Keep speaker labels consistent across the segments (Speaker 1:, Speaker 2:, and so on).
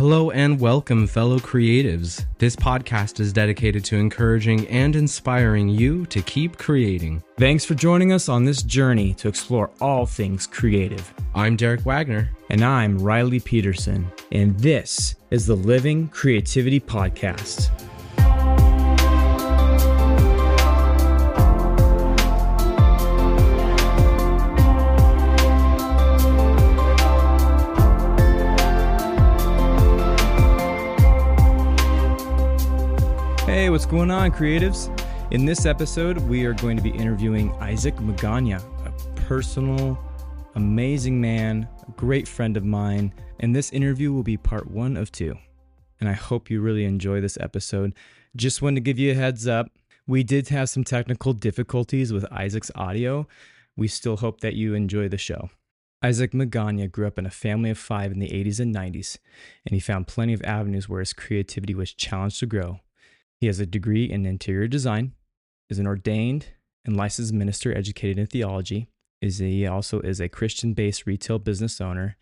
Speaker 1: Hello and welcome, fellow creatives. This podcast is dedicated to encouraging and inspiring you to keep creating.
Speaker 2: Thanks for joining us on this journey to explore all things creative.
Speaker 1: I'm Derek Wagner.
Speaker 2: And I'm Riley Peterson. And this is the Living Creativity Podcast. Hey, what's going on, creatives? In this episode, we are going to be interviewing Isaac Magaña, a personal, amazing man, a great friend of mine. And this interview will be part one of two. And I hope you really enjoy this episode. Just wanted to give you a heads up. We did have some technical difficulties with Isaac's audio. We still hope that you enjoy the show. Isaac Magaña grew up in a family of five in the 80s and 90s, and he found plenty of avenues where his creativity was challenged to grow he has a degree in interior design, is an ordained and licensed minister educated in theology, is he also is a Christian-based retail business owner,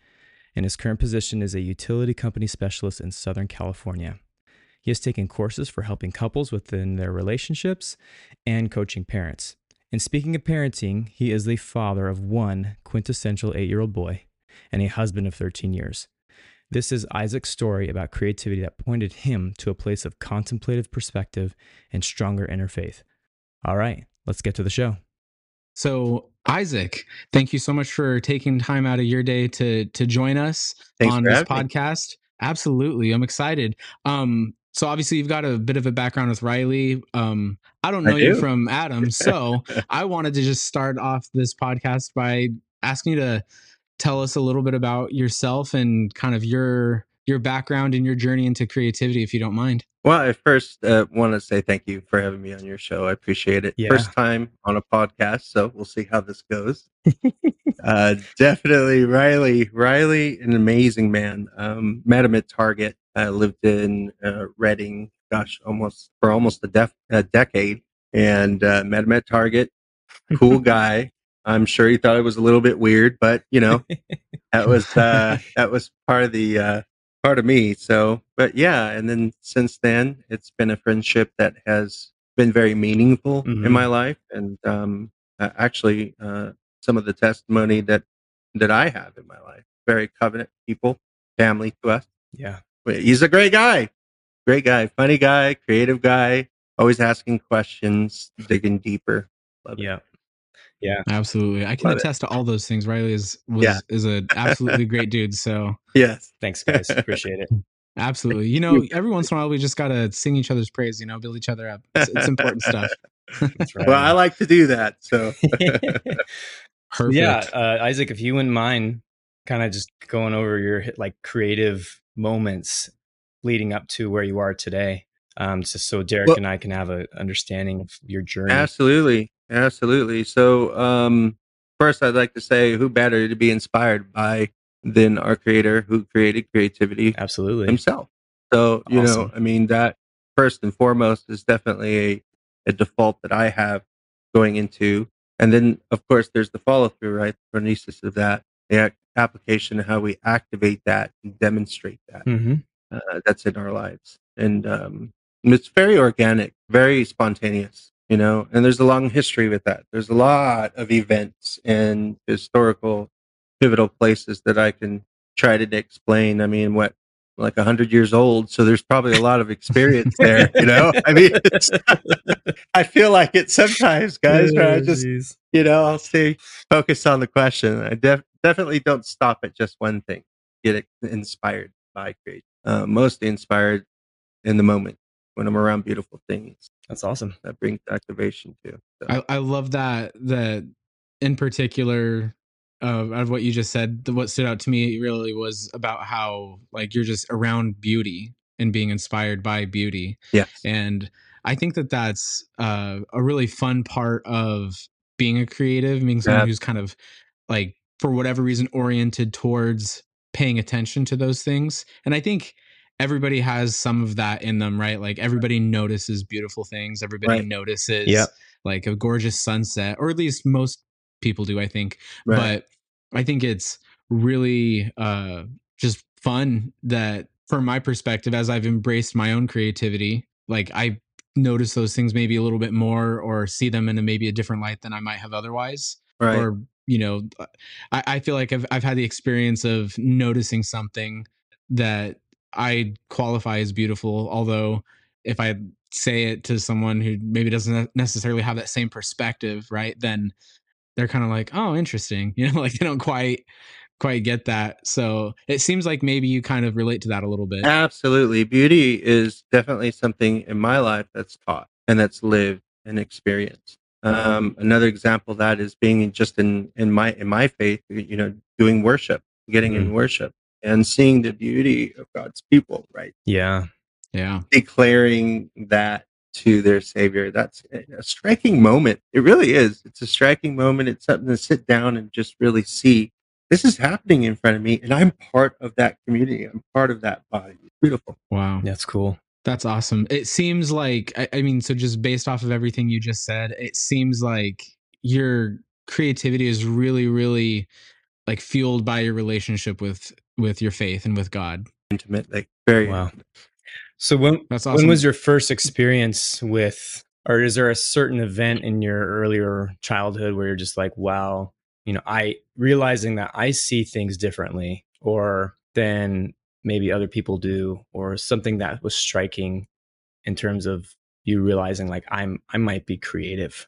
Speaker 2: and his current position is a utility company specialist in Southern California. He has taken courses for helping couples within their relationships and coaching parents. And speaking of parenting, he is the father of one quintessential eight year old boy and a husband of 13 years. This is Isaac's story about creativity that pointed him to a place of contemplative perspective and stronger inner faith. All right, let's get to the show. So, Isaac, thank you so much for taking time out of your day to to join us
Speaker 3: Thanks
Speaker 2: on this
Speaker 3: me.
Speaker 2: podcast. Absolutely, I'm excited. Um, so obviously you've got a bit of a background with Riley. Um, I don't know
Speaker 3: I
Speaker 2: you
Speaker 3: do.
Speaker 2: from Adam, so I wanted to just start off this podcast by asking you to tell us a little bit about yourself and kind of your your background and your journey into creativity, if you don't mind.
Speaker 3: Well, I first uh, want to say thank you for having me on your show. I appreciate it.
Speaker 2: Yeah.
Speaker 3: First time on a podcast, so we'll see how this goes. uh, definitely, Riley. Riley, an amazing man. Um, met him at Target. Uh, lived in uh, Redding, gosh, almost for almost a, def- a decade, and uh, met him at Target. Cool guy. I'm sure he thought it was a little bit weird, but you know, that was uh, that was part of the uh, part of me. So, but yeah, and then since then, it's been a friendship that has been very meaningful
Speaker 2: Mhm.
Speaker 3: in my life, and um, actually, uh, some of the testimony that that I have in my life, very covenant people, family to us.
Speaker 2: Yeah.
Speaker 3: He's a great guy, great guy, funny guy, creative guy, always asking questions, digging deeper. Love it.
Speaker 2: Yeah. Yeah. Absolutely. I can
Speaker 3: Love it.
Speaker 2: attest to all those things. Riley is was
Speaker 3: Yeah.
Speaker 2: is an absolutely great dude. So
Speaker 3: Yes.
Speaker 1: Thanks, guys. Appreciate it.
Speaker 2: absolutely. You know, every once in a while we just gotta sing each other's praise, you know, build each other up. It's, it's important stuff.
Speaker 1: That's right.
Speaker 3: Well, I like to do that. So
Speaker 2: Perfect.
Speaker 1: yeah, uh, Isaac, if you wouldn't mind kind of just going over your like creative moments leading up to where you are today, um, just so Derek
Speaker 3: Well-
Speaker 1: and I can have a understanding of your journey.
Speaker 3: Absolutely. Absolutely. So, um, first, I'd like to say who better to be inspired by than our creator who created creativity
Speaker 1: Absolutely.
Speaker 3: himself. So, you
Speaker 1: Awesome.
Speaker 3: know, I mean, that first and foremost is definitely a, a default that I have going into. And then, of course, there's the follow through, right? The phronesis of that, the application of how we activate that and demonstrate that
Speaker 1: Mm-hmm.
Speaker 3: uh, that's in our lives. And um, it's very organic, very spontaneous, you know, and there's a long history with that. There's a lot of events and historical pivotal places that I can try to explain. I mean, what, like a hundred years old. So there's probably a lot of experience there, you know? I mean, it's, I feel like it sometimes, guys, where I just, you know, I'll stay focused on the question. I def- definitely don't stop at just one thing. Get inspired by creation. Uh, mostly inspired in the moment when I'm around beautiful things.
Speaker 1: That's awesome.
Speaker 3: That brings activation too. So,
Speaker 2: I, I love that that in particular uh, of what you just said what stood out to me really was about how like you're just around beauty and being inspired by beauty
Speaker 3: yes.
Speaker 2: and i think that that's uh, a really fun part of being a creative being someone
Speaker 3: Yeah.
Speaker 2: who's kind of like for whatever reason oriented towards paying attention to those things and i think everybody has some of that in them right like everybody notices beautiful things everybody
Speaker 3: Right.
Speaker 2: notices
Speaker 1: Yep.
Speaker 2: like a gorgeous sunset or at least most people do i think
Speaker 3: Right.
Speaker 2: but i think it's really uh just fun that
Speaker 4: from my perspective, as I've embraced my own creativity, like I notice those things maybe a little bit more or see them in a maybe a different light than I might have otherwise.
Speaker 3: Right.
Speaker 4: Or, you know, I, I feel like I've I've had the experience of noticing something that I qualify as beautiful, although if I say it to someone who maybe doesn't necessarily have that same perspective, right? Then they're kind of like, oh, interesting. You know, like they don't quite quite get that. So it seems like maybe you kind of relate to that a little bit.
Speaker 3: Absolutely. Beauty is definitely something in my life that's taught and that's lived and experienced. Um, another example of that is being just in, in my in my faith, you know, doing worship, getting mm. in worship and seeing the beauty of God's people, right?
Speaker 1: Yeah.
Speaker 4: Yeah.
Speaker 3: Declaring that to their savior. That's a striking moment. It really is. It's a striking moment. It's something to sit down and just really see this is happening in front of me and I'm part of that community. I'm part of that body. It's beautiful.
Speaker 4: Wow.
Speaker 1: That's cool.
Speaker 4: That's awesome. It seems like, I, I mean, so just based off of everything you just said, it seems like your creativity is really, really like fueled by your relationship with with your faith and with God.
Speaker 3: Intimate, like very
Speaker 1: wow. So when
Speaker 4: awesome.
Speaker 1: when was your first experience with or is there a certain event in your earlier childhood where you're just like, wow, you know, I realizing that I see things differently or than maybe other people do, or something that was striking in terms of you realizing like I'm I might be creative.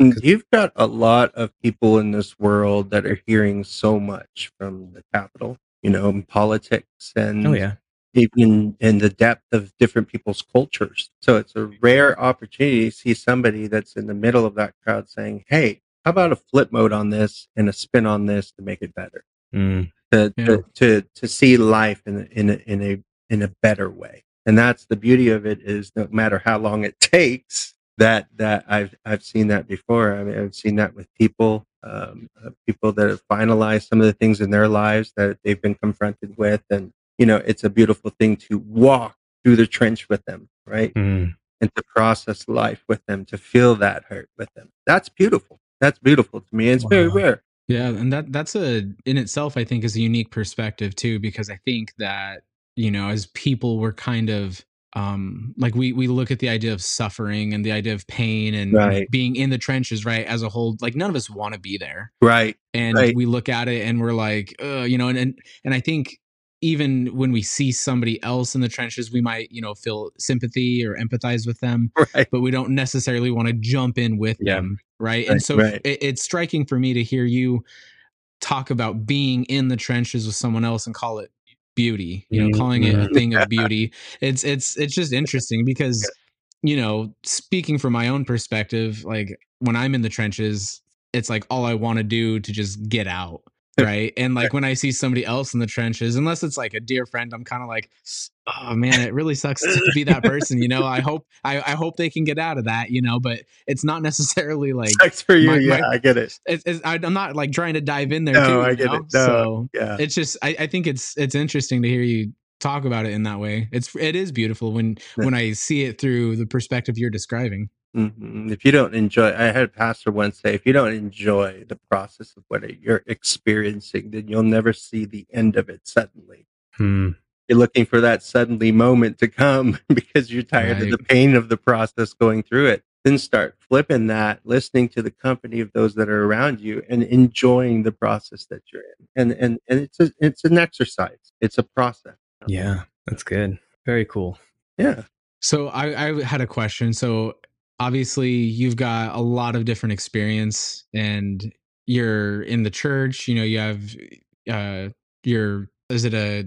Speaker 3: Mm, you've got a lot of people in this world that are hearing so much from the capital, you know, in politics and
Speaker 1: oh yeah,
Speaker 3: even in the depth of different people's cultures. So it's a rare opportunity to see somebody that's in the middle of that crowd saying, "Hey, how about a flip mode on this and a spin on this to make it better?
Speaker 1: Mm.
Speaker 3: To, yeah. to, to to see life in in a, in a in a better way, and that's the beauty of it. Is no matter how long it takes, that that I've I've seen that before. I mean, I've seen that with people, um, uh, people that have finalized some of the things in their lives that they've been confronted with, and you know, it's a beautiful thing to walk through the trench with them, right?
Speaker 1: Mm.
Speaker 3: And to process life with them, to feel that hurt with them. That's beautiful that's beautiful to me. It's wow. very rare.
Speaker 4: Yeah, and that that's a in itself I think is a unique perspective too because I think that you know as people we're kind of um like we we look at the idea of suffering and the idea of pain and
Speaker 3: right.
Speaker 4: being in the trenches right as a whole like none of us want to be there
Speaker 3: right
Speaker 4: and
Speaker 3: right.
Speaker 4: we look at it and we're like uh, you know and, and and I think even when we see somebody else in the trenches, we might, you know, feel sympathy or empathize with them,
Speaker 3: right.
Speaker 4: but we don't necessarily want to jump in with yeah. them, right? right? And so it, it's striking for me to hear you talk about being in the trenches with someone else and call it beauty, you know, mm-hmm. calling it a mm-hmm. thing of beauty. It's it's it's just interesting because you know, speaking from my own perspective, like when I'm in the trenches, it's like all I want to do to just get out right? And like when i see somebody else in the trenches unless it's like a dear friend i'm kind of like oh man it really sucks to be that person you know? I hope I, I hope they can get out of that you know? But it's not necessarily like
Speaker 3: sucks for you my, yeah my, i get it.
Speaker 4: it's, it's, i'm not like trying to dive in there
Speaker 3: no,
Speaker 4: too,
Speaker 3: i get
Speaker 4: know?
Speaker 3: it. No,
Speaker 4: so
Speaker 3: yeah.
Speaker 4: it's just I, I think it's it's interesting to hear you talk about it in that way. It's it is beautiful when when i see it through the perspective you're describing
Speaker 3: Mm-hmm. If you don't enjoy, I had a pastor once say, if you don't enjoy the process of what you're experiencing, then you'll never see the end of it suddenly.
Speaker 1: Hmm.
Speaker 3: You're looking for that suddenly moment to come because you're tired right. of the pain of the process going through it. Then start flipping that, listening to the company of those that are around you and enjoying the process that you're in. And and and it's a it's an exercise. It's a process.
Speaker 1: Yeah, that's good. Very cool.
Speaker 3: Yeah.
Speaker 4: So I, I had a question. So obviously you've got a lot of different experience and you're in the church you know you have uh you're is it a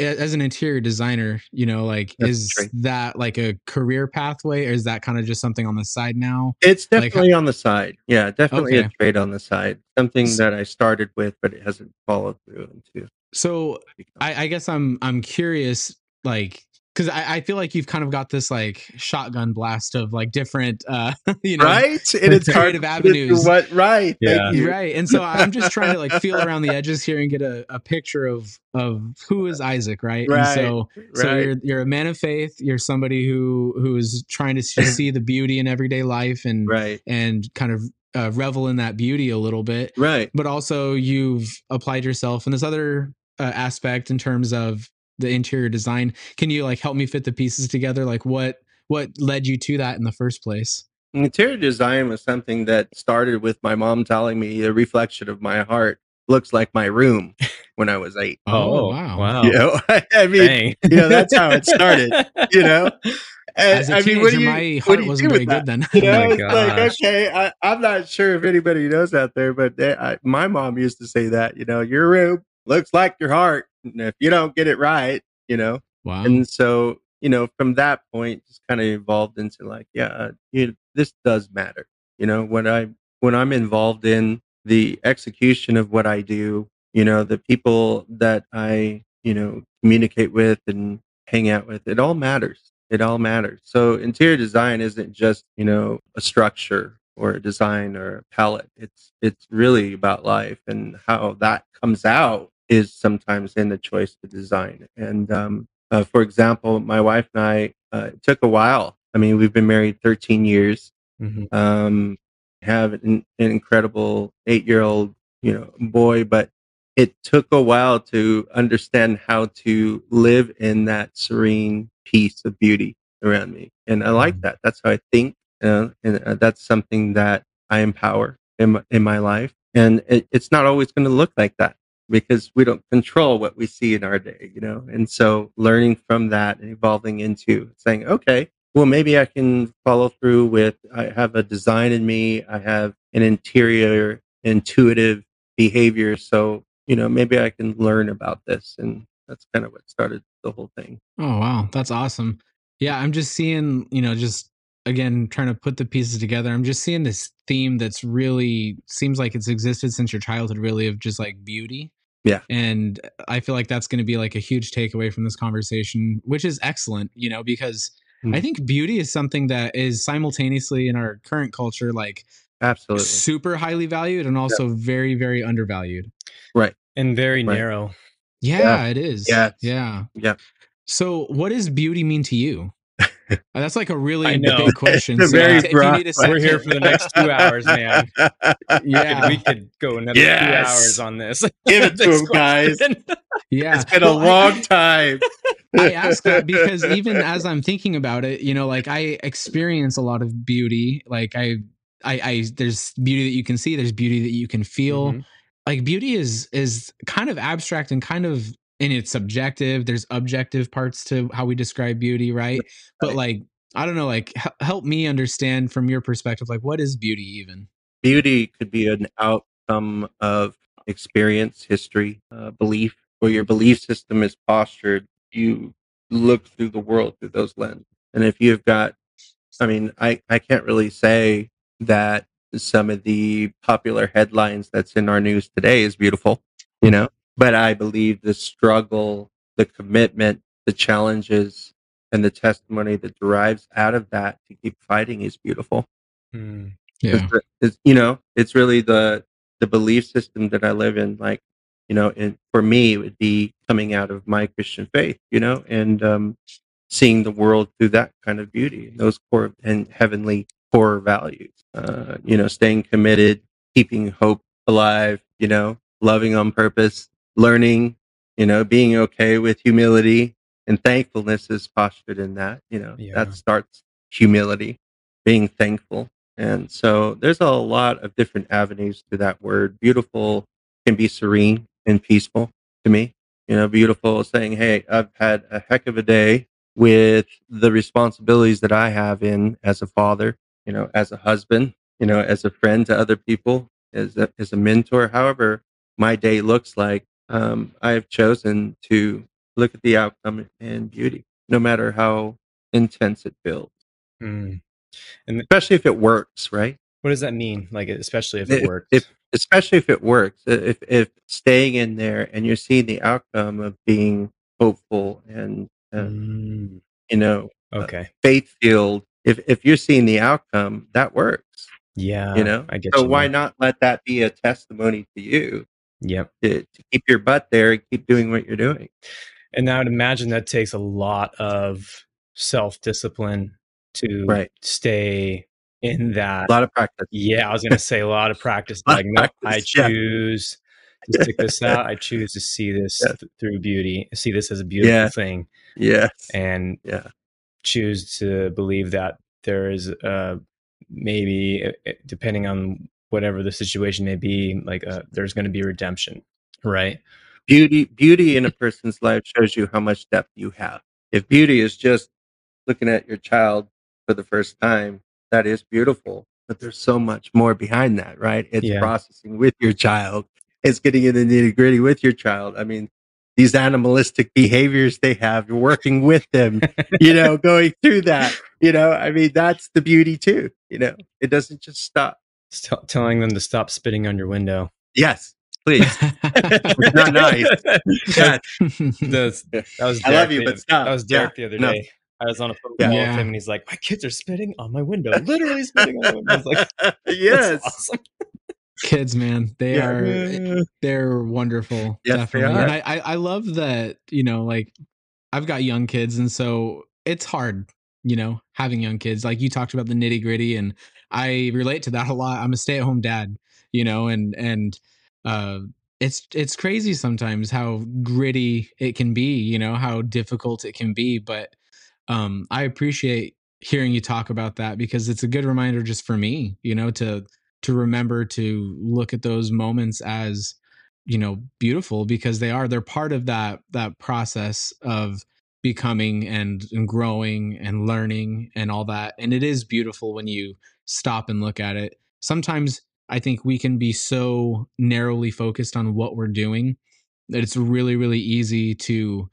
Speaker 4: as an interior designer you know like That's is true. that like a career pathway or is that kind of just something on the side now
Speaker 3: it's definitely like, on the side yeah definitely okay. a trade on the side something that i started with but it hasn't followed through into
Speaker 4: so I, I guess i'm i'm curious like because I, I, feel like you've kind of got this like shotgun blast of like different uh you know
Speaker 3: right? And it's
Speaker 4: creative avenues.
Speaker 3: what right
Speaker 1: yeah.
Speaker 4: right and so i'm just trying to like feel around the edges here and get a, a picture of of who is isaac right,
Speaker 3: right
Speaker 4: and so so
Speaker 3: right.
Speaker 4: you're you're a man of faith you're somebody who who is trying to see the beauty in everyday life and
Speaker 3: right.
Speaker 4: and kind of uh, revel in that beauty a little bit.
Speaker 3: Right.
Speaker 4: But also you've applied yourself in this other uh, aspect in terms of the interior design. Can you like help me fit the pieces together? Like what what led you to that in the first place?
Speaker 3: Interior design was something that started with my mom telling me a reflection of my heart looks like my room when I was eight.
Speaker 4: Oh, oh wow.
Speaker 1: Wow.
Speaker 3: You know, I mean,
Speaker 1: Dang.
Speaker 3: you know, that's how it started, you know? And,
Speaker 4: As a
Speaker 3: I
Speaker 4: teenager,
Speaker 3: mean, what do you,
Speaker 4: my
Speaker 3: what
Speaker 4: heart
Speaker 3: do you
Speaker 4: wasn't very
Speaker 3: with
Speaker 4: good
Speaker 3: that?
Speaker 4: then.
Speaker 3: You oh know,
Speaker 1: Oh my
Speaker 3: it's like, okay, I, I'm not sure if anybody knows out there, but they, I, my mom used to say that, you know, your room looks like your heart. And if you don't get it right, you know,
Speaker 4: wow.
Speaker 3: and so you know from that point just kind of evolved into like yeah uh, you this does matter you know when i when i'm involved in the execution of what i do you know the people that i you know communicate with and hang out with it all matters it all matters so interior design isn't just you know a structure or a design or a palette it's it's really about life and how that comes out is sometimes in the choice to design and um uh, for example, my wife and I, uh, it took a while. I mean, we've been married 13 years,
Speaker 1: Mhm.
Speaker 3: um, have an, an incredible eight year old, you know, boy, but it took a while to understand how to live in that serene peace of beauty around me. And I like
Speaker 1: Mhm.
Speaker 3: that. That's how I think. Uh, and uh, that's something that I empower in my, in my life. And it, it's not always going to look like that because we don't control what we see in our day, you know? And so learning from that and evolving into saying, okay, well, maybe I can follow through with, I have a design in me. I have an interior intuitive behavior. So, you know, maybe I can learn about this. And that's kind of what started the whole thing.
Speaker 4: Oh wow, that's awesome. Yeah, I'm just seeing, you know, just again trying to put the pieces together. I'm just seeing this theme that's really seems like it's existed since your childhood really of just like beauty.
Speaker 3: Yeah.
Speaker 4: And I feel like that's going to be like a huge takeaway from this conversation, which is excellent, you know, because I
Speaker 3: Mhm.
Speaker 4: think beauty is something that is simultaneously in our current culture like
Speaker 3: Absolutely.
Speaker 4: super highly valued and also very very undervalued. Right.
Speaker 1: And very
Speaker 3: Right.
Speaker 1: narrow.
Speaker 4: Yeah,
Speaker 3: Yeah.
Speaker 4: it is.
Speaker 3: Yes.
Speaker 4: Yeah.
Speaker 3: Yeah.
Speaker 4: So, what does beauty mean to you? That's like a really
Speaker 1: I
Speaker 4: big question. So,
Speaker 3: very
Speaker 4: if you
Speaker 3: broad
Speaker 4: need a.
Speaker 1: We're here for the next two hours, man.
Speaker 4: yeah,
Speaker 1: We could go another
Speaker 3: Yes.
Speaker 1: two hours on this.
Speaker 3: Give it to
Speaker 1: This
Speaker 3: 'em, guys.
Speaker 1: question.
Speaker 4: yeah.
Speaker 3: It's been a
Speaker 4: Well, I-
Speaker 3: long time.
Speaker 4: I ask that because even as I'm thinking about it, you know, like I experience a lot of beauty. Like I, I, I there's beauty that you can see. There's beauty that you can feel.
Speaker 1: Mhm.
Speaker 4: Like beauty is is kind of abstract and kind of and it's subjective. There's objective parts to how we describe beauty, right? But
Speaker 3: Right.
Speaker 4: like I don't know, like h- help me understand from your perspective, like what is beauty even?
Speaker 3: beauty could be an outcome of experience, history, uh, belief, where your belief system is postured. You look through the world through those lenses. And if you've got, I mean, I, I can't really say that some of the popular headlines that's in our news today is beautiful, you know, but I believe the struggle, the commitment, the challenges, and the testimony that derives out of that to keep fighting is beautiful.
Speaker 1: Hmm.
Speaker 4: Yeah.
Speaker 3: It's, it's, you know, it's really the the belief system that I live in. Like, you know, and for me, it would be coming out of my Christian faith, you know, and um, seeing the world through that kind of beauty, those core and heavenly core values. Uh, you know, staying committed, keeping hope alive. You know, loving on purpose, learning. You know, being okay with humility and thankfulness is postured in that. You know,
Speaker 1: Yeah.
Speaker 3: that starts humility, being thankful. And so there's a lot of different avenues to that word. Beautiful can be serene and peaceful to me. You know, beautiful is saying, Hey, I've had a heck of a day with the responsibilities that I have in as a father, you know, as a husband, you know, as a friend to other people, as a, as a mentor, however my day looks like. Um, I have chosen to look at the outcome and beauty, no matter how intense it feels,
Speaker 1: and
Speaker 3: especially if it works, right?
Speaker 1: What does that mean? Like, especially if it
Speaker 3: If-
Speaker 1: works.
Speaker 3: if- especially if it works if if staying in there and you're seeing the outcome of being hopeful and uh,
Speaker 1: Hmm.
Speaker 3: you know
Speaker 1: Okay.
Speaker 3: faith filled if if you're seeing the outcome that works
Speaker 1: Yeah.
Speaker 3: you know
Speaker 1: I get
Speaker 3: so
Speaker 1: you.
Speaker 3: why
Speaker 1: now.
Speaker 3: not let that be a testimony to you
Speaker 1: Yep.
Speaker 3: to, to keep your butt there and keep doing what you're doing
Speaker 1: And I would imagine that takes a lot of self discipline to
Speaker 3: Right.
Speaker 1: stay in that.
Speaker 3: a lot of practice
Speaker 1: Yeah, I was going to say a lot of practice.
Speaker 3: Lot
Speaker 1: like, no, I
Speaker 3: practice, yeah.
Speaker 1: choose to stick this out. I choose to see this
Speaker 3: Yes.
Speaker 1: th- through beauty, see this as a beautiful
Speaker 3: Yeah.
Speaker 1: thing,
Speaker 3: Yes.
Speaker 1: and
Speaker 3: Yeah.
Speaker 1: choose to believe that there is uh, maybe, uh, depending on whatever the situation may be, like uh, there's going to be redemption, right?
Speaker 3: Beauty beauty in a person's life shows you how much depth you have. If beauty is just looking at your child for the first time, that is beautiful. But there's so much more behind that, right? It's
Speaker 1: Yeah.
Speaker 3: processing with your child. It's getting in the nitty gritty with your child. I mean, these animalistic behaviors they have, you're working with them, you know, going through that. You know, I mean, that's the beauty too. You know, it doesn't just stop.
Speaker 1: Just tell telling them to stop spitting on your window.
Speaker 3: Yes, please. It's not nice. Yes.
Speaker 1: That's- that was
Speaker 3: I love you,
Speaker 1: the-
Speaker 3: but stop.
Speaker 1: That was Derek
Speaker 3: Yeah,
Speaker 1: the other
Speaker 3: no.
Speaker 1: day. I was on a phone
Speaker 3: Yeah.
Speaker 1: call
Speaker 4: Yeah.
Speaker 1: with him, and he's like, "My kids are spitting on my window, literally spitting on my window." I was like, "That's
Speaker 3: yes.
Speaker 1: awesome."
Speaker 4: Kids, man, they
Speaker 3: Yeah.
Speaker 4: are they're wonderful.
Speaker 3: Yes, they
Speaker 4: definitely.
Speaker 3: are.
Speaker 4: And I, I I love that, you know, like I've got young kids and so it's hard, you know, having young kids. Like you talked about the nitty gritty and I relate to that a lot. I'm a stay at home dad, you know, and and uh it's it's crazy sometimes how gritty it can be, you know, how difficult it can be. But um I appreciate hearing you talk about that because it's a good reminder just for me, you know, to to remember to look at those moments as you know beautiful because they are they're part of that that process of becoming and, and growing and learning and all that and it is beautiful when you stop and look at it. Sometimes i think we can be so narrowly focused on what we're doing that it's really really easy to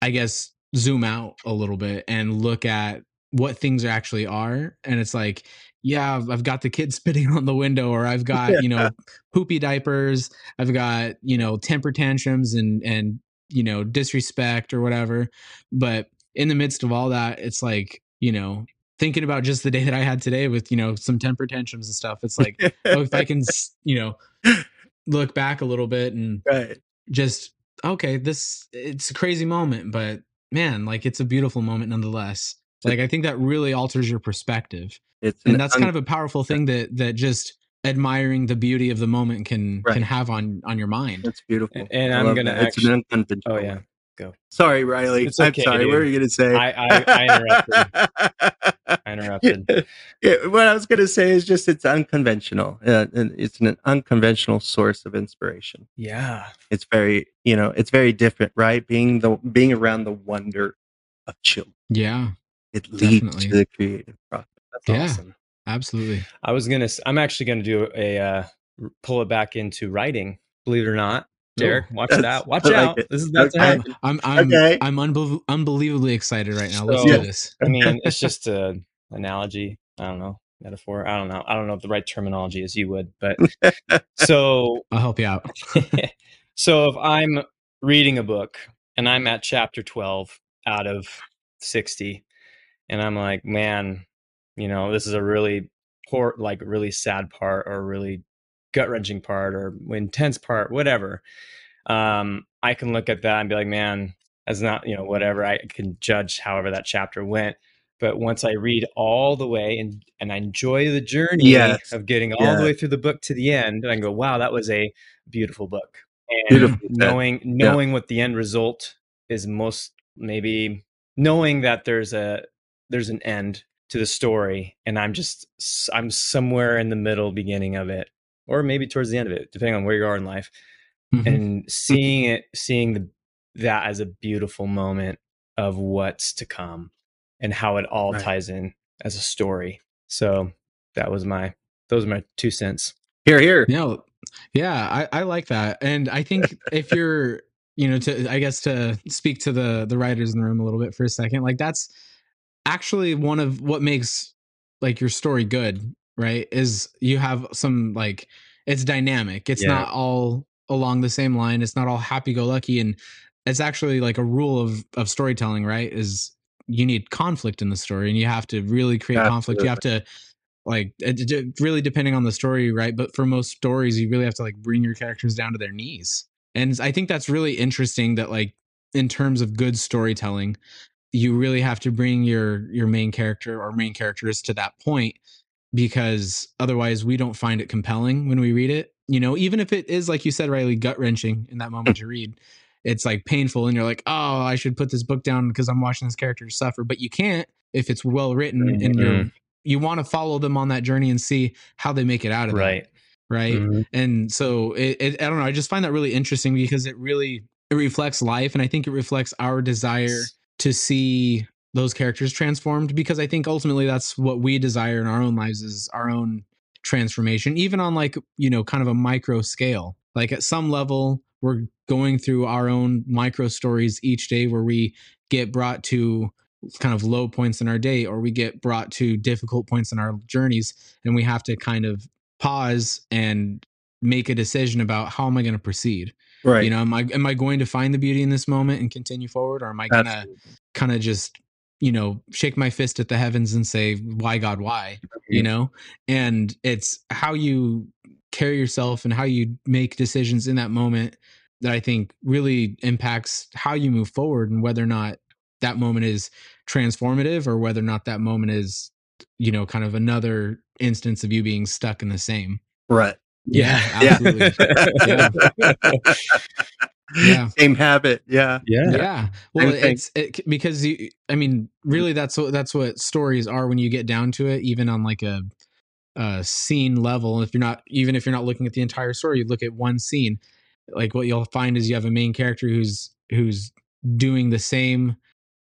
Speaker 4: i guess zoom out a little bit and look at what things actually are. And it's like yeah I've- got the kid spitting on the window or i've got you know poopy diapers. I've got you know temper tantrums and and you know disrespect or whatever. But in the midst of all that it's like you know thinking about just the day that i had today with you know some temper tantrums and stuff it's like oh, if i can you know look back a little bit and
Speaker 3: right.
Speaker 4: just okay this it's a crazy moment but man like it's a beautiful moment nonetheless like i think that really alters your perspective
Speaker 3: It's
Speaker 4: and that's kind of a powerful thing that that just admiring the beauty of the moment can
Speaker 3: Right.
Speaker 4: can have on on your mind
Speaker 3: that's beautiful.
Speaker 1: And
Speaker 3: I
Speaker 1: I'm gonna
Speaker 3: that. it's
Speaker 1: actually-
Speaker 3: an unconventional.
Speaker 1: Oh yeah, go.
Speaker 3: Sorry, Riley.
Speaker 1: It's
Speaker 3: I'm
Speaker 1: okay,
Speaker 3: sorry. What
Speaker 1: dude.
Speaker 3: were you going to say?
Speaker 1: I I, I interrupted. I interrupted.
Speaker 3: Yeah, what I was going to say is just it's unconventional. Uh, and it's an unconventional source of inspiration.
Speaker 1: Yeah,
Speaker 3: It's very, you know, it's very different, right? Being the being around the wonder of children,
Speaker 4: yeah
Speaker 3: it leads
Speaker 4: Definitely.
Speaker 3: to the creative process.
Speaker 1: that's
Speaker 4: Yeah.
Speaker 1: awesome.
Speaker 4: absolutely
Speaker 1: I was gonna. I'm actually gonna do a uh, pull it back into writing. Believe it or not, Derek, watch it
Speaker 3: That's-
Speaker 1: out. Watch
Speaker 3: like
Speaker 1: out.
Speaker 3: it.
Speaker 1: This is about to
Speaker 3: Okay.
Speaker 1: happen.
Speaker 4: i'm i'm
Speaker 3: Okay.
Speaker 4: i'm unbel- unbelievably excited right now let's
Speaker 1: So-
Speaker 4: do this
Speaker 1: I mean, it's just a analogy. I don't know metaphor. I don't know. I don't know if the right terminology is you would, but so
Speaker 4: i'll help you out
Speaker 1: so if I'm reading a book and I'm at chapter 12 out of 60 and I'm like, man, you know, this is a really poor like really sad part or really gut-wrenching part or intense part, whatever. Um I can look at that and be like, man, that's not, you know, whatever. I can judge however that chapter went. But once I read all the way and and I enjoy the journey
Speaker 3: Yes.
Speaker 1: of getting all
Speaker 3: Yeah.
Speaker 1: the way through the book to the end, I can go, wow, that was a beautiful book. And
Speaker 3: Beautifully said.
Speaker 1: knowing knowing what the end result is most maybe knowing that there's a there's an end to the story and I'm just i'm somewhere in the middle beginning of it or maybe towards the end of it depending on where you are in life
Speaker 4: Mhm.
Speaker 1: and seeing it seeing the that as a beautiful moment of what's to come and how it all
Speaker 3: Right.
Speaker 1: ties in as a story so that was my those are my two cents
Speaker 3: Here, here.
Speaker 4: Yeah, yeah, I, I like that, and I think if you're, you know, to I guess to speak to the the writers in the room a little bit for a second, like that's actually one of what makes like your story good, right? Is you have some like it's dynamic. It's
Speaker 1: Yeah.
Speaker 4: not all along the same line. It's not all happy go lucky, and it's actually like a rule of of storytelling, right? Is you need conflict in the story, and you have to really create conflict. You have to like it, it- really depending on the story right but for most stories you really have to like bring your characters down to their knees and i think that's really interesting that like in terms of good storytelling you really have to bring your your main character or main characters to that point because otherwise we don't find it compelling when we read it you know, even if it is like you said, Riley, gut wrenching in that moment to read, it's like painful, and you're like, oh, I should put this book down because I'm watching this character suffer, but you can't if it's well written and you're
Speaker 1: Mhm.
Speaker 4: you want to follow them on that journey and see how they make it out of that
Speaker 1: Right.
Speaker 4: right
Speaker 1: Mhm.
Speaker 4: and so it, it i don't know i just find that really interesting because it really it reflects life and i think it reflects our desire to see those characters transformed because i think ultimately that's what we desire in our own lives is our own transformation even on like you know kind of a micro scale like at some level we're going through our own micro stories each day where we get brought to kind of low points in our day or we get brought to difficult points in our journeys and we have to kind of pause and make a decision about how am I going to proceed.
Speaker 3: Right.
Speaker 4: You know, am I am I going to find the beauty in this moment and continue forward, or am I gonna kind of just you know shake my fist at the heavens and say, "Why God, why?" You know, and it's how you carry yourself and how you make decisions in that moment that I think really impacts how you move forward and whether or not that moment is transformative or whether or not that moment is you know kind of another instance of you being stuck in the same
Speaker 3: Right.
Speaker 4: yeah,
Speaker 3: Yeah.
Speaker 4: absolutely Yeah. Yeah.
Speaker 3: Same habit. Yeah.
Speaker 1: Yeah.
Speaker 4: yeah well
Speaker 3: Same thing.
Speaker 4: it's it, because you i mean really that's what that's what stories are when you get down to it even on like a uh scene level if you're not even if you're not looking at the entire story you look at one scene like what you'll find is you have a main character who's who's doing the same